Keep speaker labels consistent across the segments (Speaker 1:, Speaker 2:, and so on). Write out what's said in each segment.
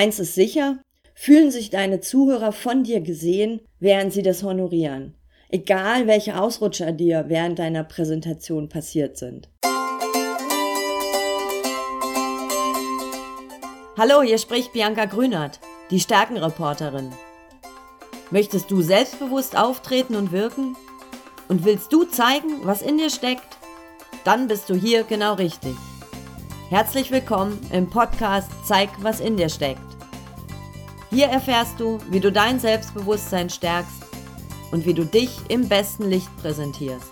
Speaker 1: Eins ist sicher, fühlen sich deine Zuhörer von dir gesehen, während sie das honorieren. Egal welche Ausrutscher dir während deiner Präsentation passiert sind. Hallo, hier spricht Bianca Grünert, die Stärkenreporterin. Möchtest du selbstbewusst auftreten und wirken? Und willst du zeigen, was in dir steckt? Dann bist du hier genau richtig. Herzlich willkommen im Podcast Zeig, was in dir steckt. Hier erfährst du, wie du dein Selbstbewusstsein stärkst und wie du dich im besten Licht präsentierst,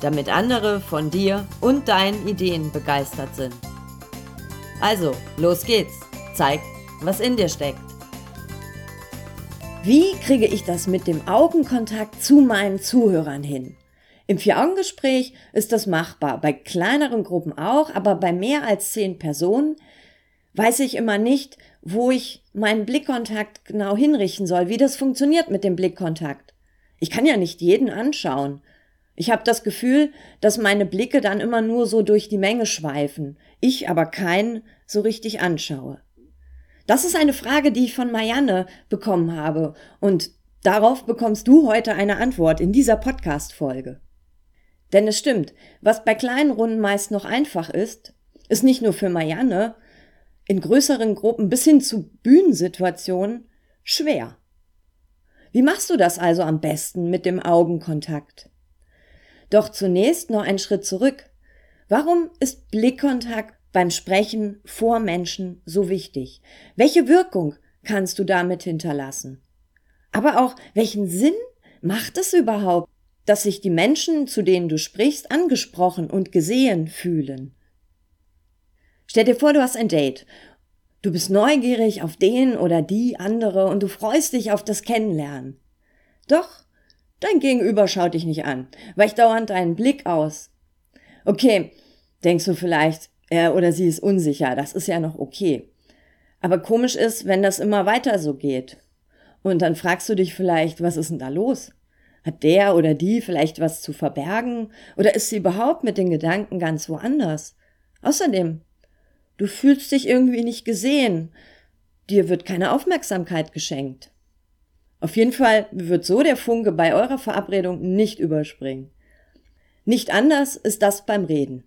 Speaker 1: damit andere von dir und deinen Ideen begeistert sind. Also, los geht's. Zeig, was in dir steckt. Wie kriege ich das mit dem Augenkontakt zu meinen Zuhörern hin? Im Vier-Augen-Gespräch ist das machbar, bei kleineren Gruppen auch, aber bei mehr als zehn Personen weiß ich immer nicht, wo ich meinen Blickkontakt genau hinrichten soll, wie das funktioniert mit dem Blickkontakt. Ich kann ja nicht jeden anschauen. Ich habe das Gefühl, dass meine Blicke dann immer nur so durch die Menge schweifen, ich aber keinen so richtig anschaue. Das ist eine Frage, die ich von Marianne bekommen habe und darauf bekommst du heute eine Antwort in dieser Podcast-Folge. Denn es stimmt, was bei kleinen Runden meist noch einfach ist, ist nicht nur für Marianne, in größeren Gruppen bis hin zu Bühnensituationen schwer. Wie machst du das also am besten mit dem Augenkontakt? Doch zunächst noch einen Schritt zurück. Warum ist Blickkontakt beim Sprechen vor Menschen so wichtig? Welche Wirkung kannst du damit hinterlassen? Aber auch, welchen Sinn macht es überhaupt, dass sich die Menschen, zu denen du sprichst, angesprochen und gesehen fühlen? Stell dir vor, du hast ein Date. Du bist neugierig auf den oder die andere und du freust dich auf das Kennenlernen. Doch, dein Gegenüber schaut dich nicht an, weicht dauernd deinen Blick aus. Okay, denkst du vielleicht, er oder sie ist unsicher, das ist ja noch okay. Aber komisch ist, wenn das immer weiter so geht. Und dann fragst du dich vielleicht, was ist denn da los? Hat der oder die vielleicht was zu verbergen? Oder ist sie überhaupt mit den Gedanken ganz woanders? Außerdem, Du fühlst dich irgendwie nicht gesehen. Dir wird keine Aufmerksamkeit geschenkt. Auf jeden Fall wird so der Funke bei eurer Verabredung nicht überspringen. Nicht anders ist das beim Reden.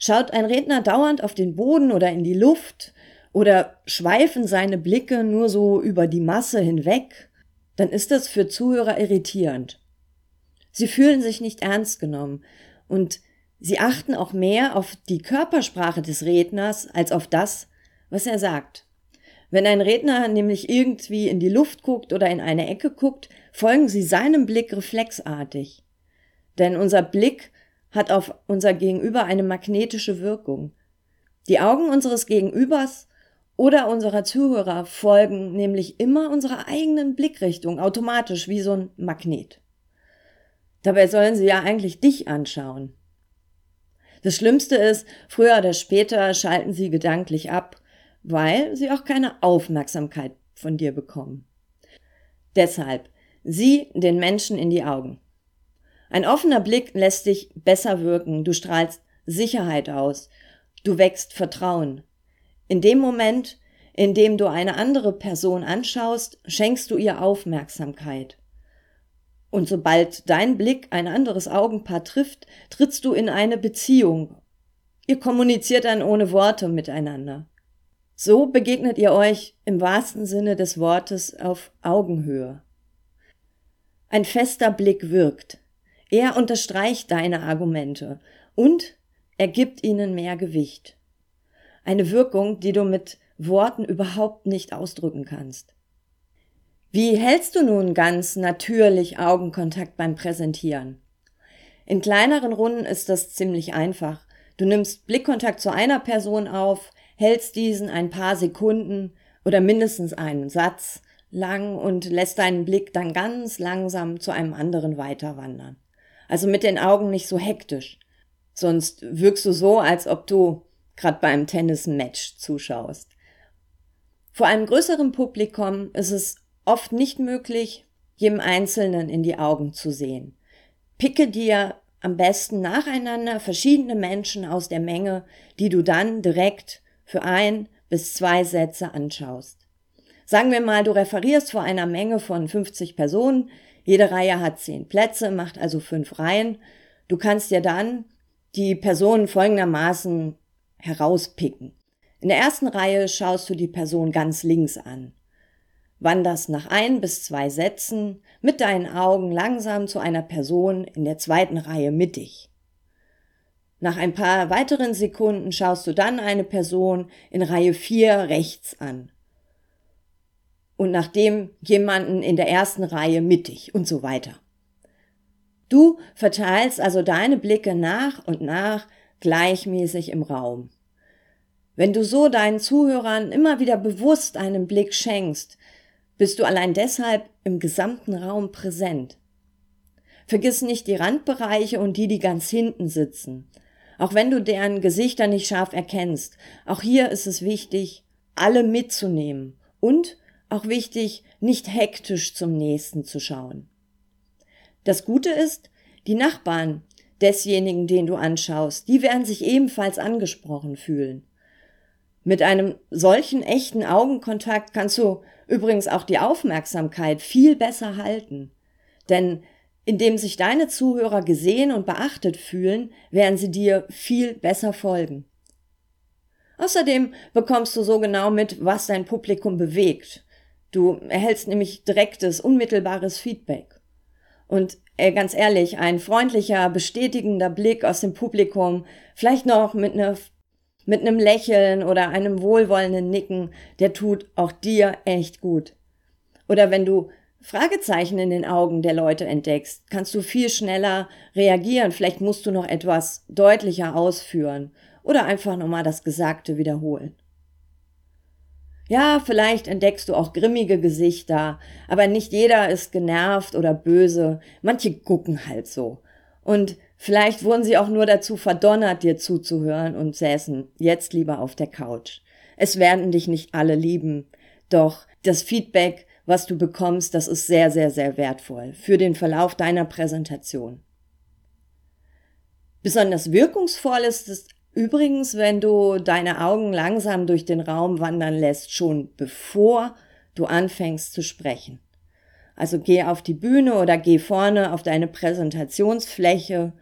Speaker 1: Schaut ein Redner dauernd auf den Boden oder in die Luft oder schweifen seine Blicke nur so über die Masse hinweg, dann ist das für Zuhörer irritierend. Sie fühlen sich nicht ernst genommen und Sie achten auch mehr auf die Körpersprache des Redners als auf das, was er sagt. Wenn ein Redner nämlich irgendwie in die Luft guckt oder in eine Ecke guckt, folgen sie seinem Blick reflexartig. Denn unser Blick hat auf unser Gegenüber eine magnetische Wirkung. Die Augen unseres Gegenübers oder unserer Zuhörer folgen nämlich immer unserer eigenen Blickrichtung automatisch wie so ein Magnet. Dabei sollen sie ja eigentlich dich anschauen. Das Schlimmste ist, früher oder später schalten sie gedanklich ab, weil sie auch keine Aufmerksamkeit von dir bekommen. Deshalb, sieh den Menschen in die Augen. Ein offener Blick lässt dich besser wirken, du strahlst Sicherheit aus, du wächst Vertrauen. In dem Moment, in dem du eine andere Person anschaust, schenkst du ihr Aufmerksamkeit. Und sobald dein Blick ein anderes Augenpaar trifft, trittst du in eine Beziehung. Ihr kommuniziert dann ohne Worte miteinander. So begegnet ihr euch im wahrsten Sinne des Wortes auf Augenhöhe. Ein fester Blick wirkt. Er unterstreicht deine Argumente und er gibt ihnen mehr Gewicht. Eine Wirkung, die du mit Worten überhaupt nicht ausdrücken kannst. Wie hältst du nun ganz natürlich Augenkontakt beim Präsentieren? In kleineren Runden ist das ziemlich einfach. Du nimmst Blickkontakt zu einer Person auf, hältst diesen ein paar Sekunden oder mindestens einen Satz lang und lässt deinen Blick dann ganz langsam zu einem anderen weiterwandern. Also mit den Augen nicht so hektisch. Sonst wirkst du so, als ob du gerade beim Tennismatch zuschaust. Vor einem größeren Publikum ist es oft nicht möglich, jedem Einzelnen in die Augen zu sehen. Picke dir am besten nacheinander verschiedene Menschen aus der Menge, die du dann direkt für ein bis zwei Sätze anschaust. Sagen wir mal, du referierst vor einer Menge von 50 Personen, jede Reihe hat zehn Plätze, macht also fünf Reihen. Du kannst dir dann die Personen folgendermaßen herauspicken. In der ersten Reihe schaust du die Person ganz links an. Wanderst nach ein bis zwei Sätzen mit deinen Augen langsam zu einer Person in der zweiten Reihe mittig. Nach ein paar weiteren Sekunden schaust du dann eine Person in Reihe 4 rechts an. Und nachdem jemanden in der ersten Reihe mittig und so weiter. Du verteilst also deine Blicke nach und nach gleichmäßig im Raum. Wenn du so deinen Zuhörern immer wieder bewusst einen Blick schenkst, bist du allein deshalb im gesamten Raum präsent. Vergiss nicht die Randbereiche und die, die ganz hinten sitzen. Auch wenn du deren Gesichter nicht scharf erkennst, auch hier ist es wichtig, alle mitzunehmen und auch wichtig, nicht hektisch zum nächsten zu schauen. Das Gute ist, die Nachbarn desjenigen, den du anschaust, die werden sich ebenfalls angesprochen fühlen. Mit einem solchen echten Augenkontakt kannst du übrigens auch die Aufmerksamkeit viel besser halten. Denn indem sich deine Zuhörer gesehen und beachtet fühlen, werden sie dir viel besser folgen. Außerdem bekommst du so genau mit, was dein Publikum bewegt. Du erhältst nämlich direktes, unmittelbares Feedback. Und äh, ganz ehrlich, ein freundlicher, bestätigender Blick aus dem Publikum, vielleicht noch mit, ne, mit einem Lächeln oder einem wohlwollenden Nicken, der tut auch dir echt gut. Oder wenn du Fragezeichen in den Augen der Leute entdeckst, kannst du viel schneller reagieren. Vielleicht musst du noch etwas deutlicher ausführen oder einfach nochmal das Gesagte wiederholen. Ja, vielleicht entdeckst du auch grimmige Gesichter, aber nicht jeder ist genervt oder böse. Manche gucken halt so. Und vielleicht wurden sie auch nur dazu verdonnert, dir zuzuhören und säßen jetzt lieber auf der Couch. Es werden dich nicht alle lieben, doch das Feedback was du bekommst, das ist sehr, sehr, sehr wertvoll für den Verlauf deiner Präsentation. Besonders wirkungsvoll ist es übrigens, wenn du deine Augen langsam durch den Raum wandern lässt, schon bevor du anfängst zu sprechen. Also geh auf die Bühne oder geh vorne auf deine Präsentationsfläche,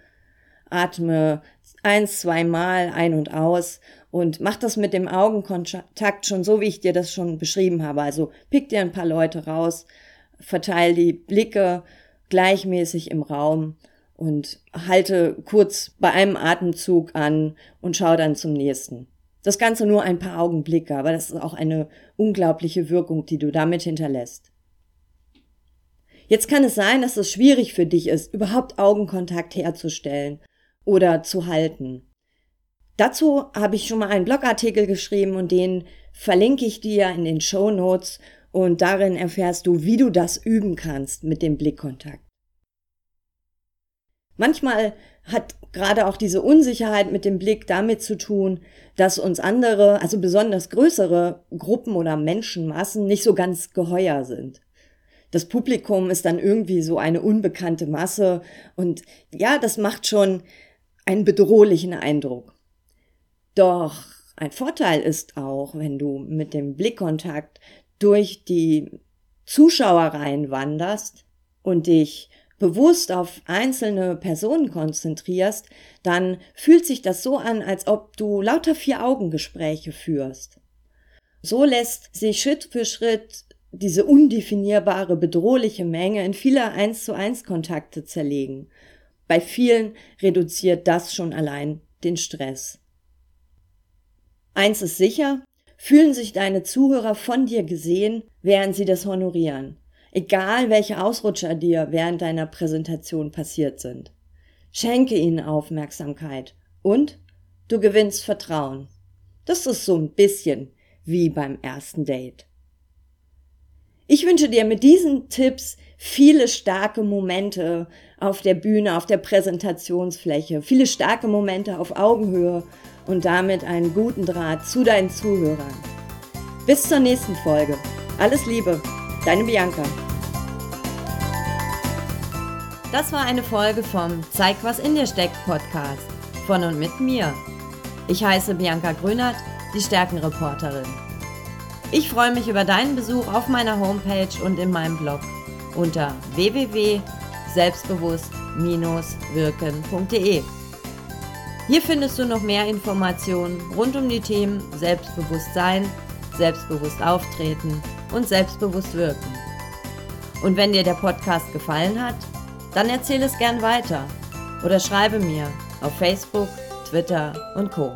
Speaker 1: atme eins, zweimal ein und aus und mach das mit dem Augenkontakt schon so, wie ich dir das schon beschrieben habe. Also pick dir ein paar Leute raus, verteil die Blicke gleichmäßig im Raum und halte kurz bei einem Atemzug an und schau dann zum nächsten. Das Ganze nur ein paar Augenblicke, aber das ist auch eine unglaubliche Wirkung, die du damit hinterlässt. Jetzt kann es sein, dass es schwierig für dich ist, überhaupt Augenkontakt herzustellen oder zu halten. Dazu habe ich schon mal einen Blogartikel geschrieben und den verlinke ich dir in den Show Notes und darin erfährst du, wie du das üben kannst mit dem Blickkontakt. Manchmal hat gerade auch diese Unsicherheit mit dem Blick damit zu tun, dass uns andere, also besonders größere Gruppen oder Menschenmassen nicht so ganz geheuer sind. Das Publikum ist dann irgendwie so eine unbekannte Masse und ja, das macht schon einen bedrohlichen Eindruck. Doch ein Vorteil ist auch, wenn du mit dem Blickkontakt durch die Zuschauerreihen wanderst und dich bewusst auf einzelne Personen konzentrierst, dann fühlt sich das so an, als ob du lauter Vier-Augen-Gespräche führst. So lässt sich Schritt für Schritt diese undefinierbare, bedrohliche Menge in viele eins zu eins Kontakte zerlegen. Bei vielen reduziert das schon allein den Stress. Eins ist sicher, fühlen sich deine Zuhörer von dir gesehen, während sie das honorieren. Egal welche Ausrutscher dir während deiner Präsentation passiert sind. Schenke ihnen Aufmerksamkeit und du gewinnst Vertrauen. Das ist so ein bisschen wie beim ersten Date. Ich wünsche dir mit diesen Tipps viele starke Momente auf der Bühne, auf der Präsentationsfläche, viele starke Momente auf Augenhöhe und damit einen guten Draht zu deinen Zuhörern. Bis zur nächsten Folge. Alles Liebe, deine Bianca. Das war eine Folge vom Zeig, was in dir steckt Podcast von und mit mir. Ich heiße Bianca Grünert die Stärkenreporterin. Ich freue mich über deinen Besuch auf meiner Homepage und in meinem Blog unter www.selbstbewusst-wirken.de. Hier findest du noch mehr Informationen rund um die Themen Selbstbewusstsein, selbstbewusst auftreten und selbstbewusst wirken. Und wenn dir der Podcast gefallen hat, dann erzähle es gern weiter oder schreibe mir auf Facebook, Twitter und Co.